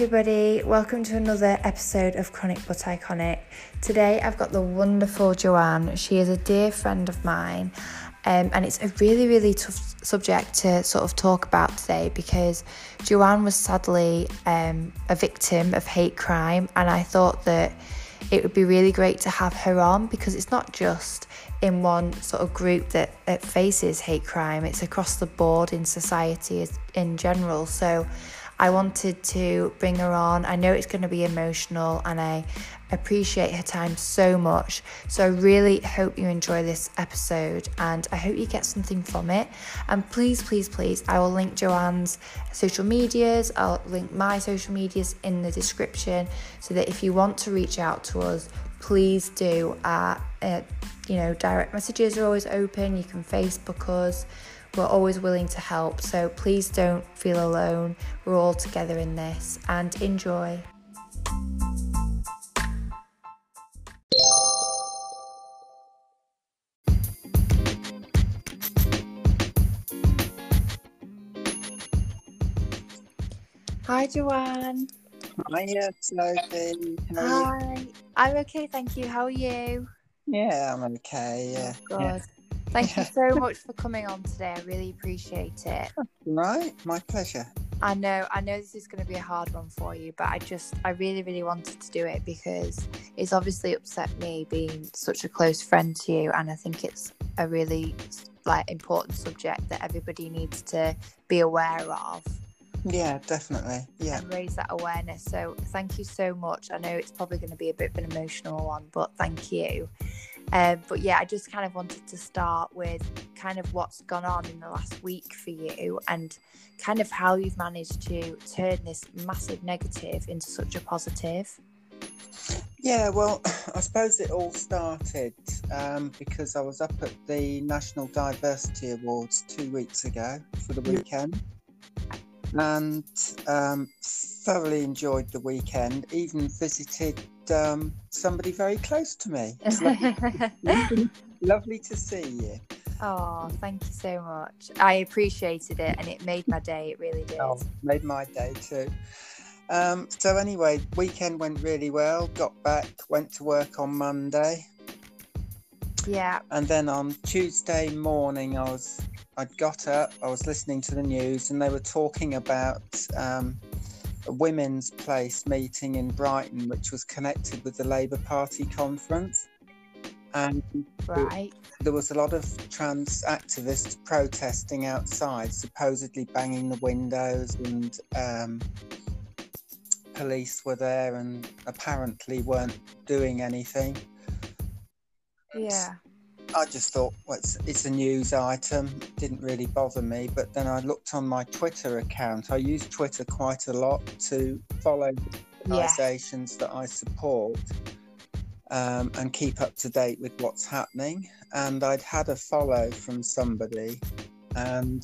Everybody. Welcome to another episode of Chronic but Iconic. Today, I've got the wonderful Joanne. She is a dear friend of mine, um, and it's a really, really tough subject to sort of talk about today because Joanne was sadly um, a victim of hate crime, and I thought that it would be really great to have her on because it's not just in one sort of group that, that faces hate crime, it's across the board in society in general. So I wanted to bring her on. I know it's going to be emotional and I appreciate her time so much. So I really hope you enjoy this episode and I hope you get something from it. And please, please, please, I will link Joanne's social medias, I'll link my social medias in the description so that if you want to reach out to us, please do. Uh, uh, you know, direct messages are always open. You can Facebook us. We're always willing to help, so please don't feel alone. We're all together in this and enjoy. Hi, Joanne. Hiya, Sophie. Hi. I'm okay, thank you. How are you? Yeah, I'm okay. Yeah. Oh, good. Thank you so much for coming on today. I really appreciate it. Right, my pleasure. I know, I know this is going to be a hard one for you, but I just, I really, really wanted to do it because it's obviously upset me being such a close friend to you, and I think it's a really like important subject that everybody needs to be aware of. Yeah, definitely. Yeah. And raise that awareness. So thank you so much. I know it's probably going to be a bit of an emotional one, but thank you. Um, but yeah, I just kind of wanted to start with kind of what's gone on in the last week for you and kind of how you've managed to turn this massive negative into such a positive. Yeah, well, I suppose it all started um, because I was up at the National Diversity Awards two weeks ago for the weekend and um, thoroughly enjoyed the weekend, even visited um, somebody very close to me. Lovely, lovely, lovely, to see you. Oh, thank you so much. I appreciated it and it made my day. It really did. Oh, made my day too. Um, so, anyway, weekend went really well. Got back, went to work on Monday. Yeah. And then on Tuesday morning, I was I'd got up, I was listening to the news, and they were talking about um, a women's place meeting in Brighton, which was connected with the Labour Party conference. And right. there was a lot of trans activists protesting outside, supposedly banging the windows, and um, police were there and apparently weren't doing anything. Yeah. I just thought, well, it's, it's, a news item. Didn't really bother me. But then I looked on my Twitter account. I use Twitter quite a lot to follow organisations yeah. that I support um, and keep up to date with what's happening. And I'd had a follow from somebody, and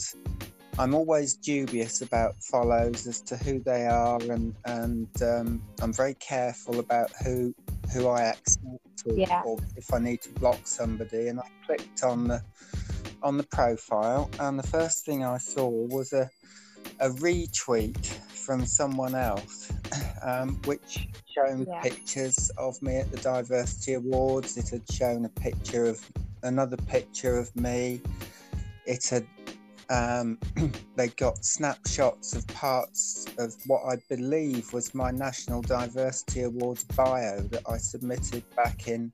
I'm always dubious about follows as to who they are, and and um, I'm very careful about who who I accept or, yeah. or, if I need to block somebody. And I clicked on the on the profile, and the first thing I saw was a a retweet from someone else, um, which shown yeah. pictures of me at the Diversity Awards. It had shown a picture of another picture of me. It had um, they got snapshots of parts of what I believe was my National Diversity Awards bio that I submitted back in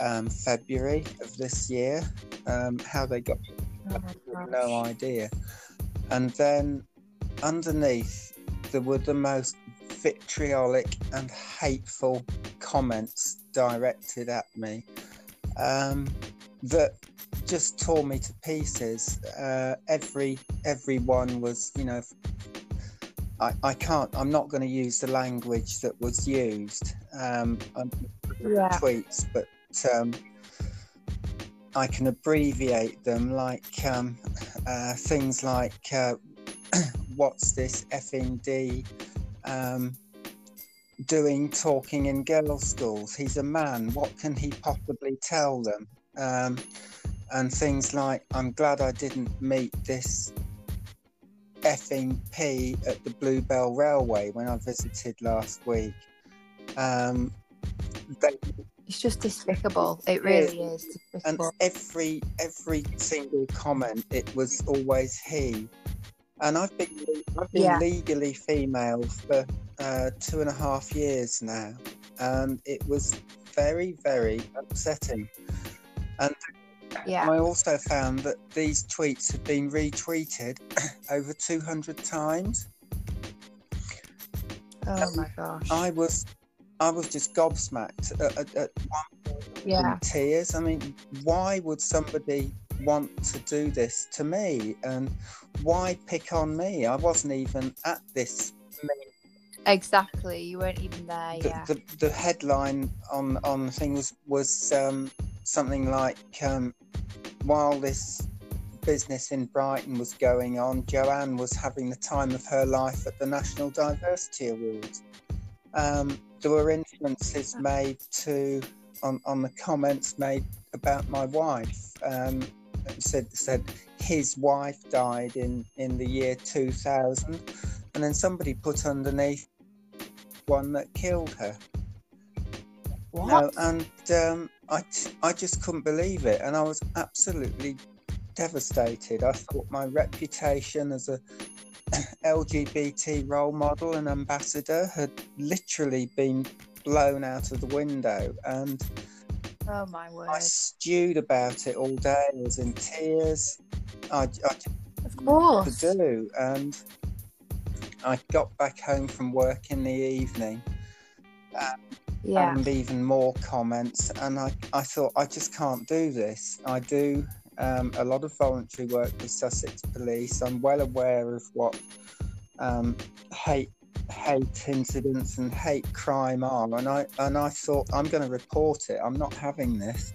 um, February of this year. Um, how they got oh no idea. And then underneath, there were the most vitriolic and hateful comments directed at me um, that just tore me to pieces. Uh, every everyone was, you know, I, I can't. I'm not going to use the language that was used. Um, yeah. tweets, but um, I can abbreviate them like um, uh, things like uh, what's this FND um, doing talking in girls' schools? He's a man. What can he possibly tell them? Um, and things like I'm glad I didn't meet this effing pee at the Bluebell Railway when I visited last week. Um, they, it's just despicable. It really is despicable. And every every single comment, it was always he. And I've been I've been yeah. legally female for uh, two and a half years now, and it was very very upsetting. And yeah. I also found that these tweets have been retweeted over 200 times. Oh um, my gosh. I was I was just gobsmacked at, at, at one yeah. tears. I mean, why would somebody want to do this to me? And why pick on me? I wasn't even at this Exactly, you weren't even there. The, yeah. The, the headline on on the thing was was um, something like um, while this business in Brighton was going on, Joanne was having the time of her life at the National Diversity Awards. Um, there were inferences made to on, on the comments made about my wife. Um, said said his wife died in in the year 2000, and then somebody put underneath one that killed her. What? No, and um, I, I just couldn't believe it. And I was absolutely devastated. I thought my reputation as a LGBT role model and ambassador had literally been blown out of the window. And oh my word, I stewed about it all day. I was in tears. I, I of course to do, and I got back home from work in the evening. Um, yeah. and even more comments. And I, I thought, I just can't do this. I do um, a lot of voluntary work with Sussex Police. I'm well aware of what um, hate hate incidents and hate crime are, and I and I thought I'm going to report it. I'm not having this.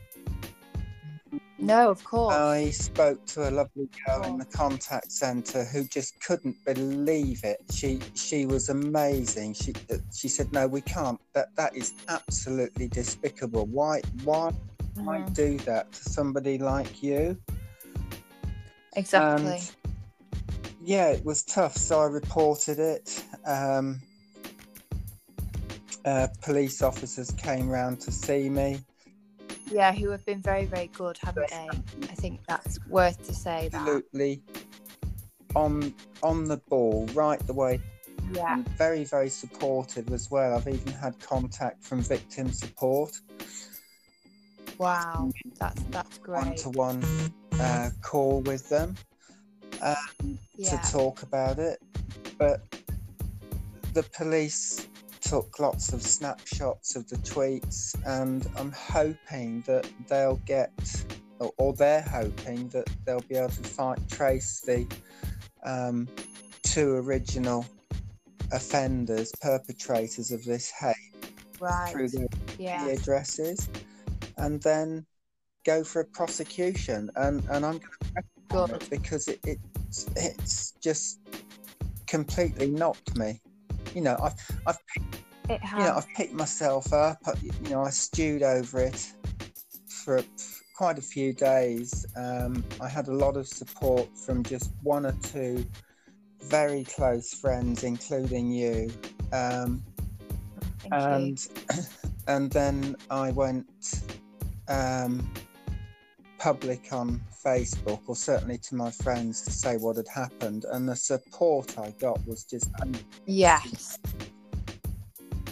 No, of course. I spoke to a lovely girl in the contact centre who just couldn't believe it. She she was amazing. She she said, "No, we can't. That that is absolutely despicable. Why why mm. why do that to somebody like you?" Exactly. And, yeah, it was tough. So I reported it. Um, uh, police officers came round to see me. Yeah, who have been very, very good, haven't they? I think that's worth to say. That. Absolutely on on the ball, right the way. Yeah. And very, very supportive as well. I've even had contact from victim support. Wow, that's that's great. One to one call with them um, yeah. to talk about it, but the police took lots of snapshots of the tweets, and I'm hoping that they'll get, or, or they're hoping that they'll be able to find, trace the um, two original offenders, perpetrators of this hate, right. through their yeah. addresses, and then go for a prosecution. And and I'm going to because it, it's it's just completely knocked me you know, I've, I've, it has. you know, I've picked myself up. You know, I stewed over it for quite a few days. Um, I had a lot of support from just one or two very close friends, including you. Um, and you. and then I went um, public on Facebook, or certainly to my friends, to say what had happened, and the support I got was just yes,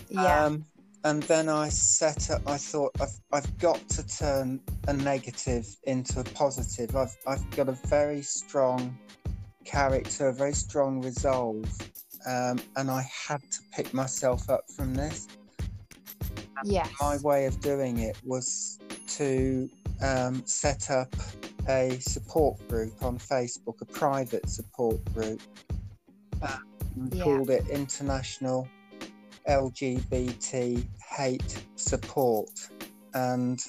yeah. Um, and then I set up. I thought I've I've got to turn a negative into a positive. I've I've got a very strong character, a very strong resolve, um, and I had to pick myself up from this. Yes. My way of doing it was to um, set up a support group on Facebook, a private support group, um, yeah. called it International LGBT Hate Support. And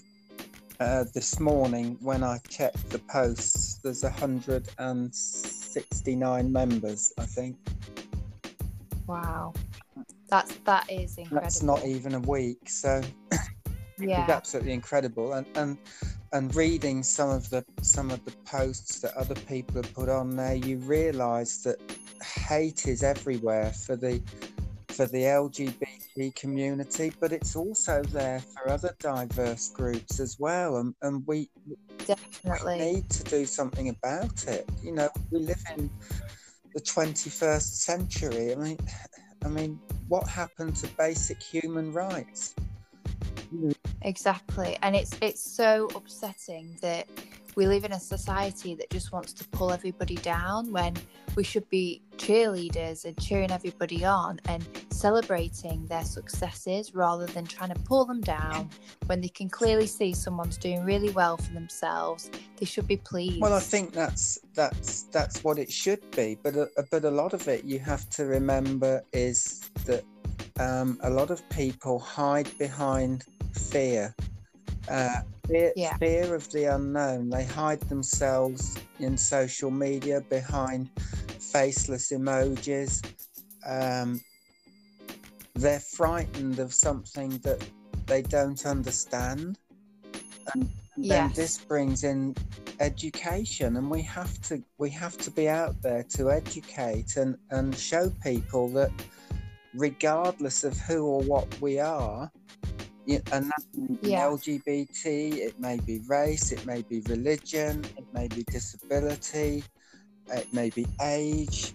uh, this morning, when I checked the posts, there's 169 members, I think. Wow, that's that is incredible. That's not even a week, so yeah, it's absolutely incredible. And and and reading some of the some of the posts that other people have put on there, you realise that hate is everywhere for the for the LGBT community, but it's also there for other diverse groups as well. And, and we definitely we need to do something about it. You know, we live in the 21st century. I mean, I mean, what happened to basic human rights? Exactly, and it's it's so upsetting that we live in a society that just wants to pull everybody down when we should be cheerleaders and cheering everybody on and celebrating their successes rather than trying to pull them down. When they can clearly see someone's doing really well for themselves they should be pleased. Well i think that's that's that's what it should be but a, but a lot of it you have to remember is that um, a lot of people hide behind fear uh, fear, yeah. fear of the unknown. They hide themselves in social media behind faceless emojis. Um, they're frightened of something that they don't understand. And yes. then this brings in education and we have to we have to be out there to educate and, and show people that regardless of who or what we are, and that yeah. LGBT, it may be race, it may be religion, it may be disability, it may be age.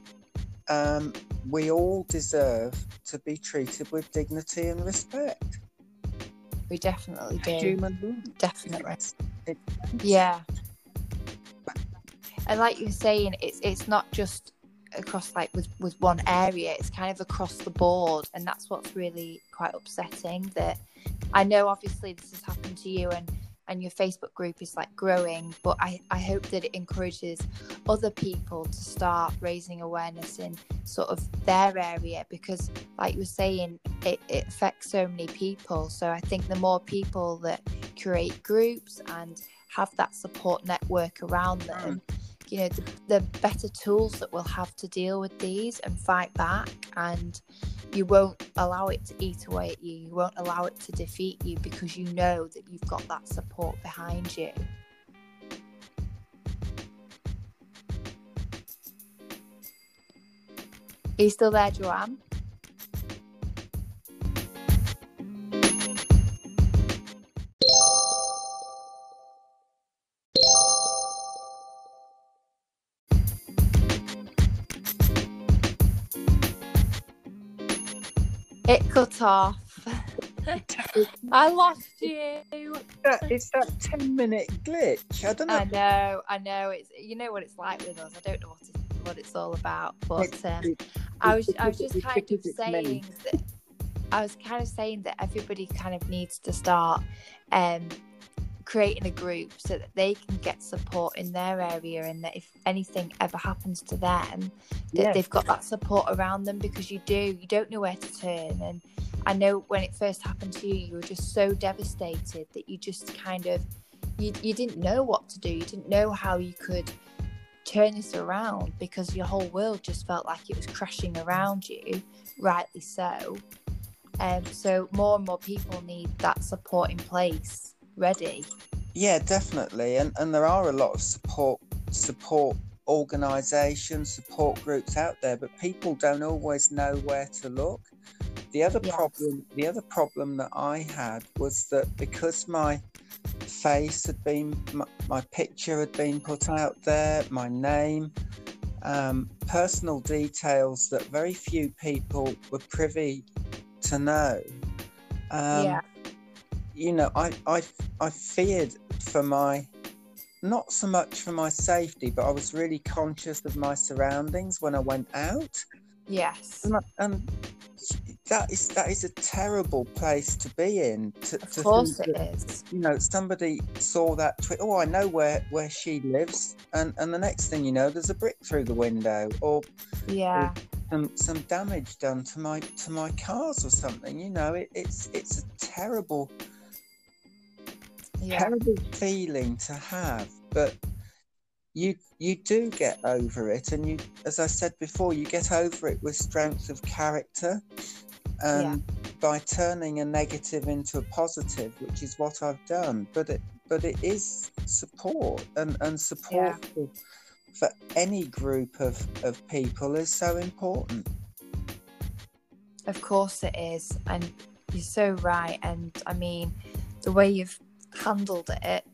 Um, we all deserve to be treated with dignity and respect. We definitely do. Human Definitely. yeah. And like you're saying, it's it's not just across like with with one area it's kind of across the board and that's what's really quite upsetting that i know obviously this has happened to you and and your facebook group is like growing but i i hope that it encourages other people to start raising awareness in sort of their area because like you were saying it, it affects so many people. So i think the more people that create groups and have that support network around them mm. you know the, the better tools that we'll have to deal with these and fight back. And you won't allow it to eat away at you you won't allow it to defeat you because you know that you've got that support behind you Are you still there, Joanne? It cut off. I lost you. It's that, that 10 minute glitch. I don't know. I know, I know. It's you know what it's like with us. I don't know what it's what it's all about. But um, I was I was just kind of saying that I was kind of saying that everybody kind of needs to start um creating a group so that they can get support in their area and that if anything ever happens to them that yeah. they've got that support around them because you do you don't know where to turn. And i know when it first happened to you you were just so devastated that you just kind of you, you didn't know what to do. You didn't know how you could turn this around because your whole world just felt like it was crashing around you rightly so. Um, so more and more people need that support in place ready. Yeah, definitely, and and there are a lot of support support organisations, support groups out there, but people don't always know where to look. The other yes. problem, the other problem that I had was that because my face had been, my, my picture had been put out there, my name, um, personal details that very few people were privy to know. Um, yeah you know, I, I, I feared for my, not so much for my safety, but I was really conscious of my surroundings when I went out. Yes. And, and that is that is a terrible place to be in. To, of to course it is. You know, somebody saw that tweet. Oh, I know where where she lives, and and the next thing you know, there's a brick through the window, or yeah, some some damage done to my to my cars or something. You know, it, it's it's a terrible yeah. terrible feeling to have, but you you do get over it, and you, as I said before, you get over it with strength of character, and yeah. by turning a negative into a positive, which is what I've done. But it but it is support and and support yeah. for, for any group of, of people is so important. Of course it is. And you're so right. And I mean, the way you've handled it,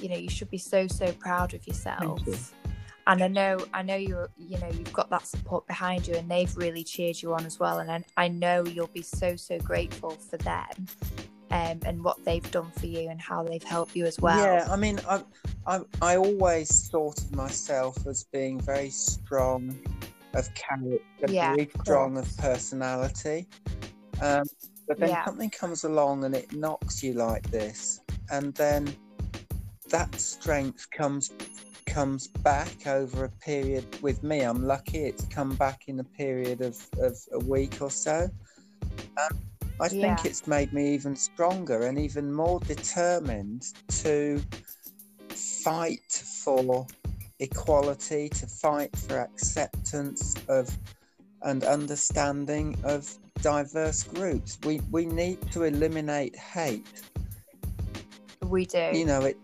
you know, you should be so, so proud of yourself. You. And I know, I know you're, you know, you've got that support behind you, and they've really cheered you on as well. And I, I know you'll be so, so grateful for them um, and what they've done for you and how they've helped you as well. Yeah, I mean, I, I, I always thought of myself as being very strong of character, Yeah, very strong of personality. Um, but then Yeah. something comes along and it knocks you like this, and then that strength comes comes back over a period. With me, I'm lucky it's come back in a period of, of a week or so. Um, I think Yeah. it's made me even stronger and even more determined to fight for equality, to fight for acceptance of and understanding of diverse groups. We we need to eliminate hate. We do. You know, it,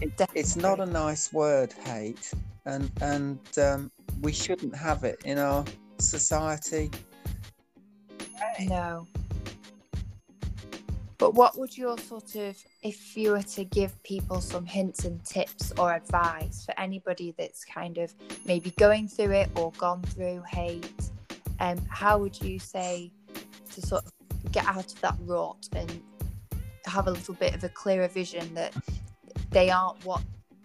it it's not a nice word, hate, and and um, we shouldn't have it in our society. No. But what would your sort of, if you were to give people some hints and tips or advice for anybody that's kind of maybe going through it or gone through hate, um, how would you say to sort of get out of that rut and have a little bit of a clearer vision that they aren't what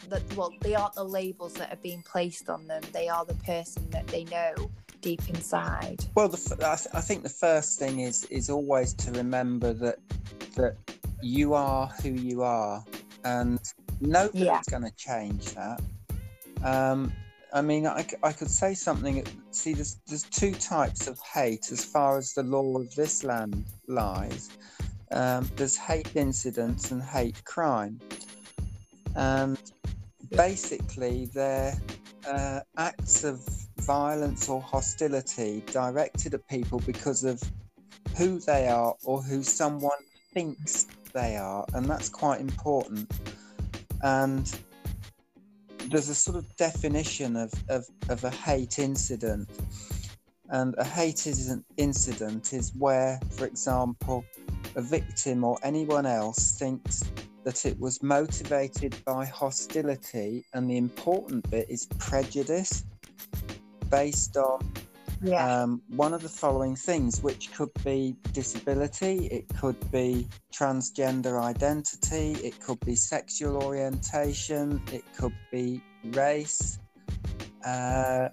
that well they aren't the labels that are being placed on them they are the person that they know deep inside Well, the, I, th- I think the first thing is is always to remember that that you are who you are, and nobody's Yeah. going to change that. Um, I mean, I, I could say something. See, there's there's two types of hate as far as the law of this land lies. Um, there's hate incidents and hate crime, and basically they're uh, acts of violence or hostility directed at people because of who they are or who someone thinks they are, and that's quite important. And there's a sort of definition of, of, of a hate incident. And a hate incident is where, for example, a victim or anyone else thinks that it was motivated by hostility, and the important bit is prejudice based on yeah um, one of the following things, which could be disability, it could be transgender identity, it could be sexual orientation, it could be race, uh,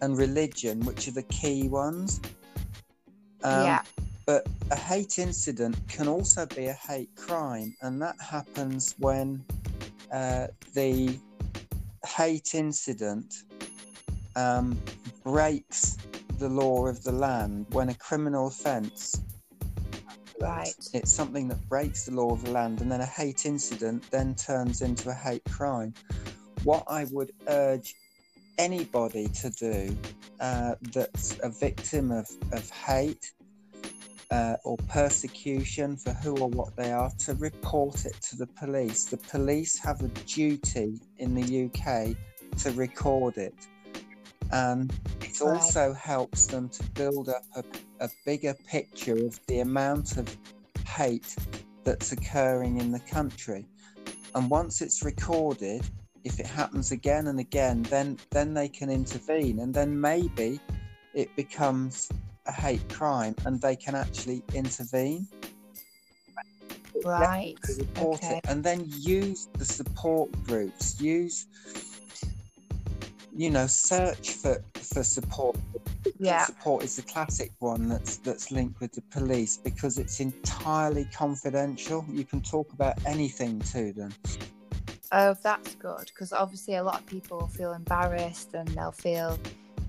and religion, which are the key ones. Um, yeah But a hate incident can also be a hate crime, and that happens when uh, the hate incident um, breaks the law of the land. When a criminal offence, Right. it's something that breaks the law of the land, and then a hate incident then turns into a hate crime. What I would urge anybody to do uh, that's a victim of, of hate uh, or persecution for who or what they are to report it to the police. The police have a duty in the UK to record it. And it Right. also helps them to build up a, a bigger picture of the amount of hate that's occurring in the country. And once it's recorded, if it happens again and again, then then they can intervene, and then maybe it becomes a hate crime, and they can actually intervene, right report okay it, and then use the support groups. Use, you know, search for for support. yeah Support is the classic one that's that's linked with the police because it's entirely confidential. You can talk about anything to them. Oh, that's good because obviously a lot of people feel embarrassed and they'll feel,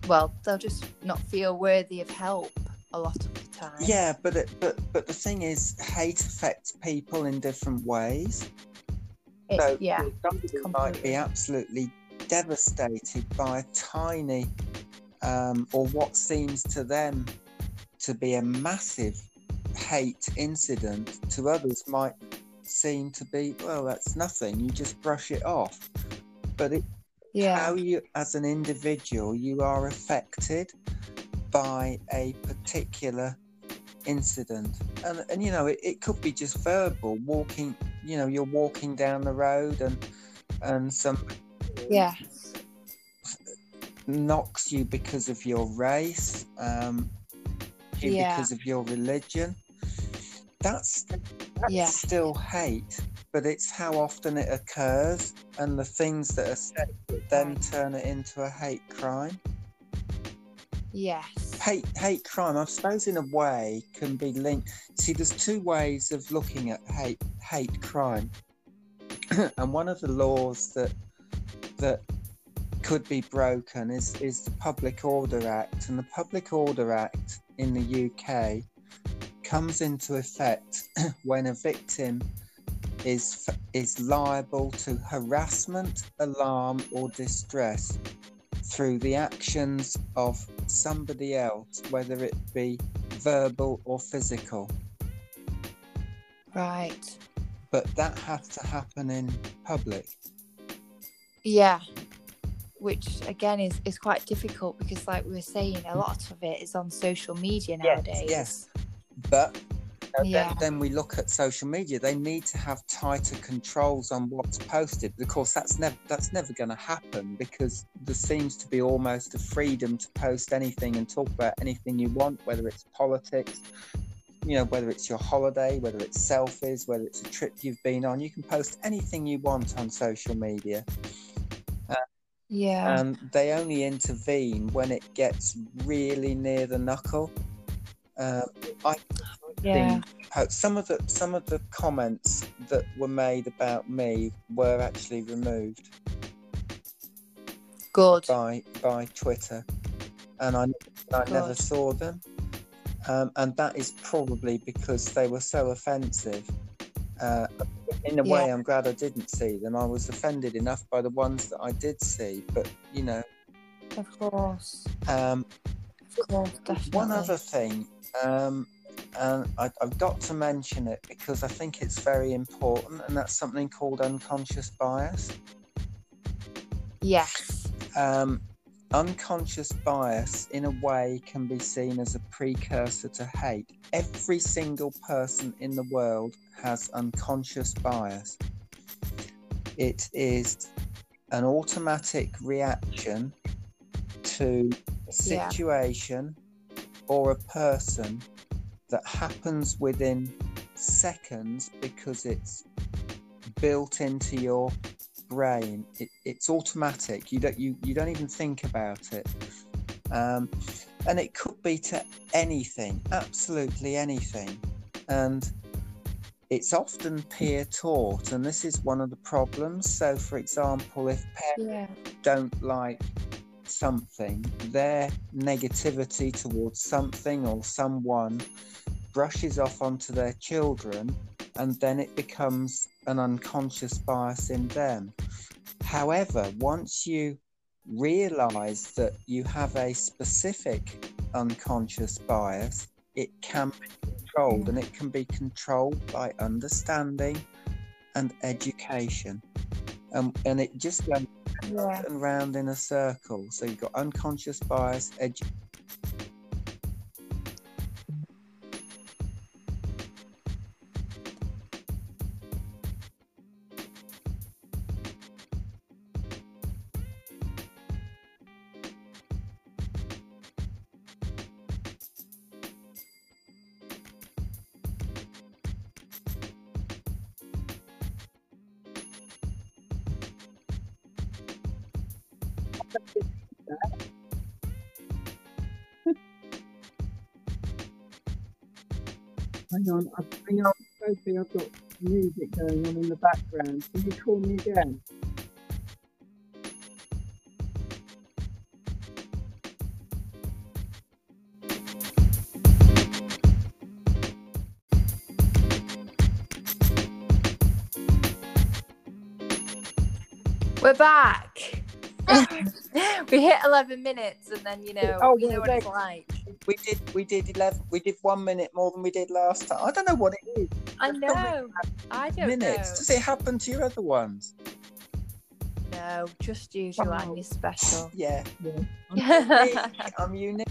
well, they'll just not feel worthy of help a lot of the time. Yeah, but it, but but the thing is, hate affects people in different ways. It- So yeah, somebody might be absolutely devastated by a tiny, um, or what seems to them to be a massive hate incident. To others, might seem to be well, that's nothing. You just brush it off. But it, Yeah. how you, as an individual, you are affected by a particular incident. And, and you know, it, it could be just verbal, walking, you know, you're walking down the road and, and some Yeah. knocks you because of your race, um, you Yeah. because of your religion. That's, that's Yeah. still hate, but it's how often it occurs and the things that are said that then turn it into a hate crime. Yes. Hate, hate crime, I suppose, in a way, can be linked. See, there's two ways of looking at hate, hate crime, and one of the laws that that could be broken is is the Public Order Act, and the Public Order Act in the UK comes into effect when a victim is is liable to harassment, alarm, or distress through the actions of somebody else, whether it be verbal or physical. Right. But that has to happen in public. Yeah. Which again is, is quite difficult because like we were saying, a lot of it is on social media nowadays. Yes. But uh, Yeah. then, then we look at social media. They need to have tighter controls on what's posted. Of course, that's never that's never going to happen because there seems to be almost a freedom to post anything and talk about anything you want, whether it's politics, you know, whether it's your holiday, whether it's selfies, whether it's a trip you've been on. You can post anything you want on social media. Yeah. and they only intervene when it gets really near the knuckle. Uh, I yeah. think po- some of the some of the comments that were made about me were actually removed Good. by by Twitter, and I I never saw them, um, and that is probably because they were so offensive. Uh, in a way, I'm glad I didn't see them. I was offended enough by the ones that I did see, but you know. Of course. Um, Of course, definitely. One other thing, um, and I, I've got to mention it because I think it's very important, and that's something called unconscious bias. Yes. Um, unconscious bias, in a way, can be seen as a precursor to hate. Every single person in the world has unconscious bias. It is an automatic reaction to a Yeah. situation or a person that happens within seconds because it's built into your brain. It, it's automatic. You don't you, you don't even think about it. Um, and it could be to anything, absolutely anything. And it's often peer taught, and this is one of the problems. So, for example, if parents Yeah. don't like something, their negativity towards something or someone brushes off onto their children, and then it becomes an unconscious bias in them. However, once you realize that you have a specific unconscious bias, it can be controlled, and it can be controlled by understanding and education. Um, and it just goes Yeah. and round in a circle. So you've got unconscious bias, on, Sophie, I've got music going on in the background. Can you call me again? We're back. we hit 11 minutes and then, you know, Oh, you yeah, know what it's like. We did, we did eleven, we did one minute more than we did last time. I don't know what it is. I There's know. I don't minutes. know. Does it happen to your other ones? No, just you, Joanne. You're special. Yeah, yeah. I'm unique.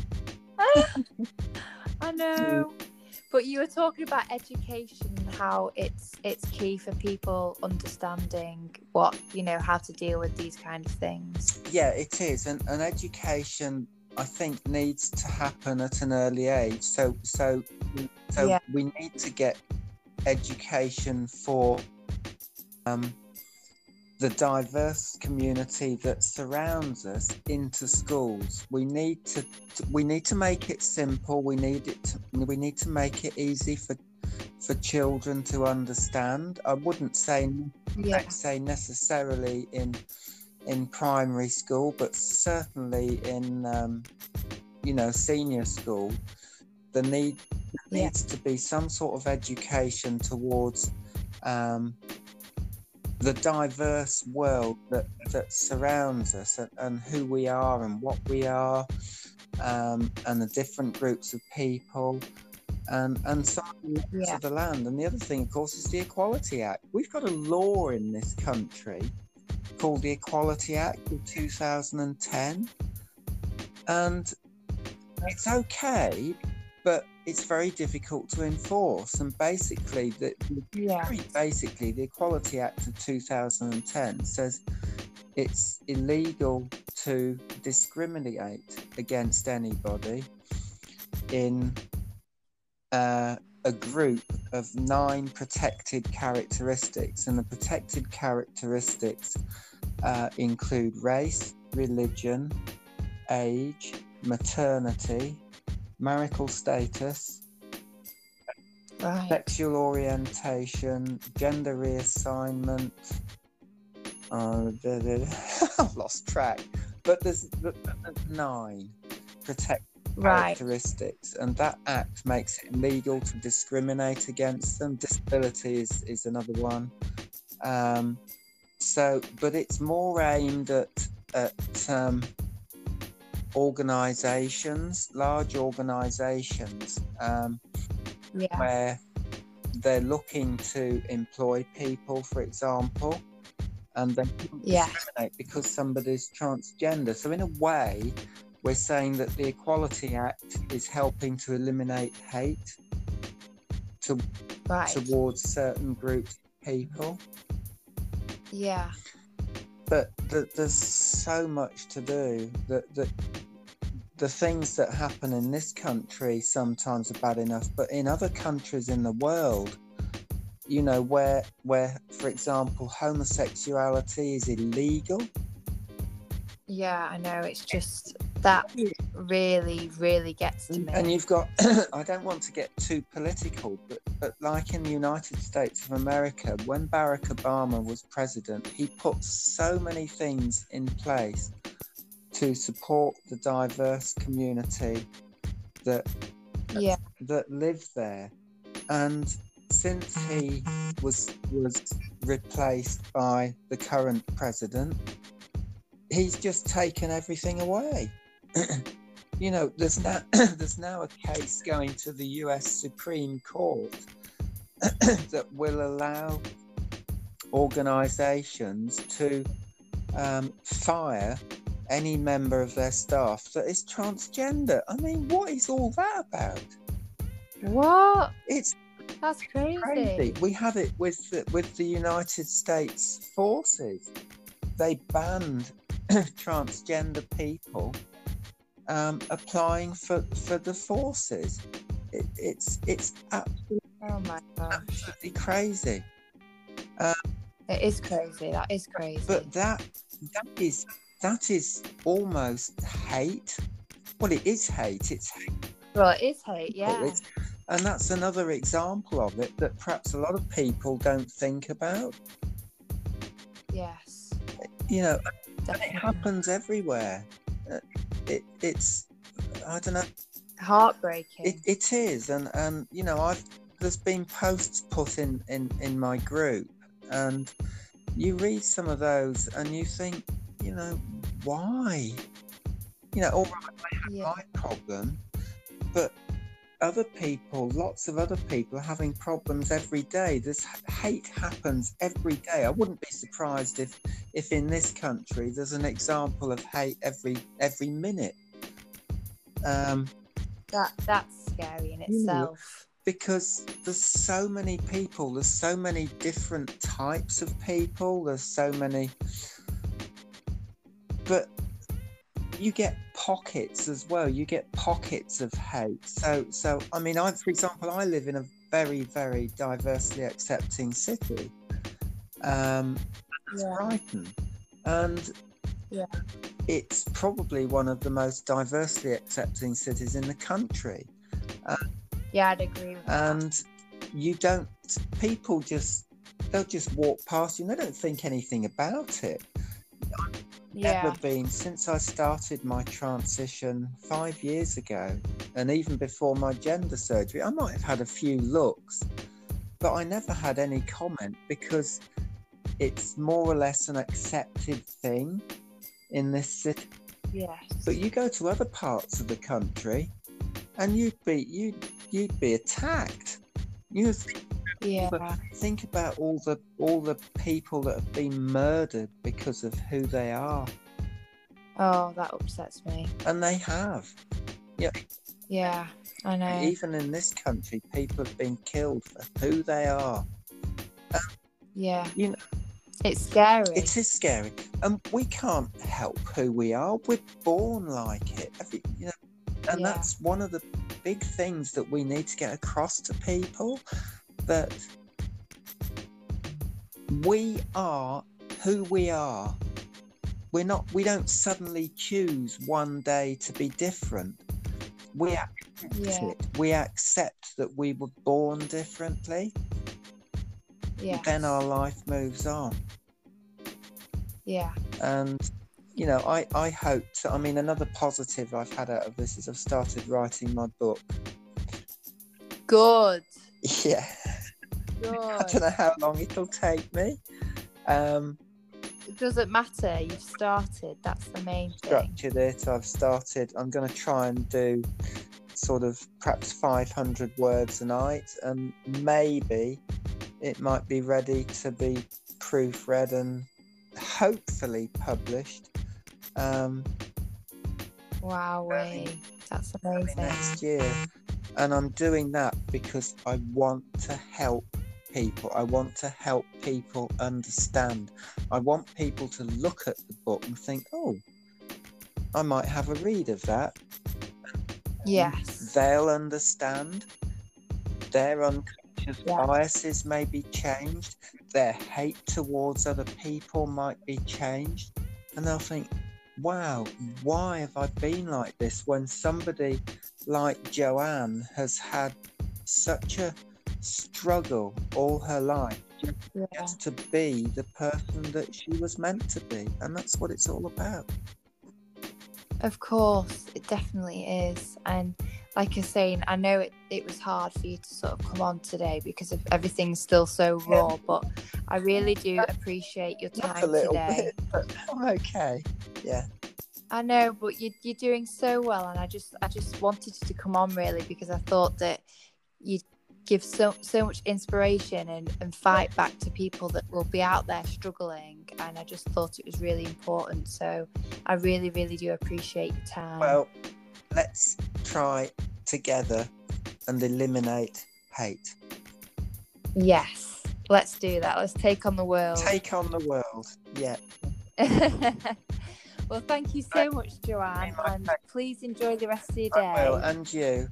I know. But you were talking about education, how it's it's key for people understanding what you know how to deal with these kind of things. Yeah, it is, and, and education I think needs to happen at an early age. So so so yeah. we need to get education for um, the diverse community that surrounds us into schools. We need to we need to make it simple. We need it to, we need to make it easy for for children to understand. I wouldn't say yeah. say necessarily in in primary school, but certainly in um, you know senior school, there need yeah. needs to be some sort of education towards um, the diverse world that, that surrounds us and, and who we are and what we are um, and the different groups of people and, and some yeah. of the land. And the other thing, of course, is the Equality Act. We've got a law in this country called the Equality Act of 2010. And it's okay, but it's very difficult to enforce. And basically, the, yeah. very basically, the Equality Act of 2010 says it's illegal to discriminate against anybody in uh, a group of nine protected characteristics, and the protected characteristics uh, include race, religion, age, maternity, marital status, right. sexual orientation, gender reassignment. Uh, I've lost track, but there's, there's nine protect right. characteristics, and that act makes it illegal to discriminate against them. Disability is, is another one. Um, so, but it's more aimed at at um, organizations, large organizations, um, yeah. where they're looking to employ people, for example, and they yeah. discriminate because somebody's transgender. So, in a way, we're saying that the Equality Act is helping to eliminate hate to, right. towards certain groups of people. Yeah. But th- there's so much to do that, that the things that happen in this country sometimes are bad enough, but in other countries in the world, you know, where where, for example, homosexuality is illegal. Yeah, I know. It's just that really, really gets to me. And you've got, I don't want to get too political, but, but like in the United States of America, when Barack Obama was president, he put so many things in place to support the diverse community that yeah. that live there. And since he was was replaced by the current president, he's just taken everything away. you know, there's now there's now a case going to the U.S. Supreme Court that will allow organisations to um, fire any member of their staff that is transgender. I mean, what is all that about? What? It's that's crazy. crazy. We have it with the, with the United States forces. They banned transgender people um, applying for, for the forces. It, it's it's absolutely, oh my gosh. absolutely crazy. Um, it is crazy. That is crazy. But that that is that is almost hate. Well, it is hate. It's hate. Well, it is hate, yeah. and that's another example of it that perhaps a lot of people don't think about. Yes. You know, and it happens everywhere. It, it's, I don't know. Heartbreaking. It, it is, and and you know, I've there's been posts put in in in my group, and you read some of those, and you think, you know, why? You know, all right, I have yeah. my problem, but other people, lots of other people are having problems every day. This hate happens every day. I wouldn't be surprised if, if in this country there's an example of hate every every minute. Um, that that's scary in itself. Because there's so many people. There's so many different types of people. There's so many, but you get pockets as well. You get pockets of hate. So, so I mean, I, for example, I live in a very, very diversely accepting city. Um, yeah. Brighton, and yeah. it's probably one of the most diversely accepting cities in the country. Uh, yeah, I'd agree. and that. you don't. People just they'll just walk past you and they don't think anything about it yeah. never been since I started my transition five years ago, and even before my gender surgery. I might have had a few looks, but I never had any comment because it's more or less an accepted thing in this city. Yes. But you go to other parts of the country, and you'd be you you'd be attacked. You yeah. think about all the all the people that have been murdered because of who they are. Oh, that upsets me. And they have. Yeah. Yeah, I know. Even in this country, people have been killed for who they are. Um, yeah. You know, it's scary. It is scary, and we can't help who we are. We're born like it. Every, you know, and yeah. that's one of the big things that we need to get across to people that we are who we are. We're not. We don't suddenly choose one day to be different. We accept yeah. it. We accept that we were born differently. Yeah. Then our life moves on. Yeah. And you know, I I hope. To, I mean, another positive I've had out of this is I've started writing my book. Good. Yeah. I don't know how long it'll take me. Um, it doesn't matter. You've started. That's the main thing. Structured it. I've started. I'm going to try and do sort of perhaps 500 words a night, and maybe it might be ready to be proofread and hopefully published. Um, wow, that's amazing. Next year. And I'm doing that because I want to help people. I want to help people understand. I want people to look at the book and think, oh, I might have a read of that. Yes. They'll understand. Their unconscious yeah. biases may be changed. Their hate towards other people might be changed. And they'll think, wow, why have I been like this when somebody like Joanne has had such a struggle all her life just, yeah. just to be the person that she was meant to be. And that's what it's all about. Of course, it definitely is. And like you're saying, I know it, it was hard for you to sort of come on today because of everything's still so raw, yeah. but I really do appreciate your time today. Bit, but I'm okay. Yeah. I know, but you, you're doing so well, and I just I just wanted you to come on really because I thought that you'd give so so much inspiration and, and fight back to people that will be out there struggling and I just thought it was really important. So I really really do appreciate your time. Well let's try together and eliminate hate. Yes let's do that. Let's take on the world. Take on the world. Yeah. Well thank you so much Joanne and please enjoy the rest of your day I will, and you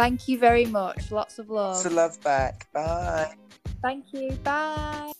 Thank you very much. Lots of love. Lots of love back. Bye. Thank you. Bye.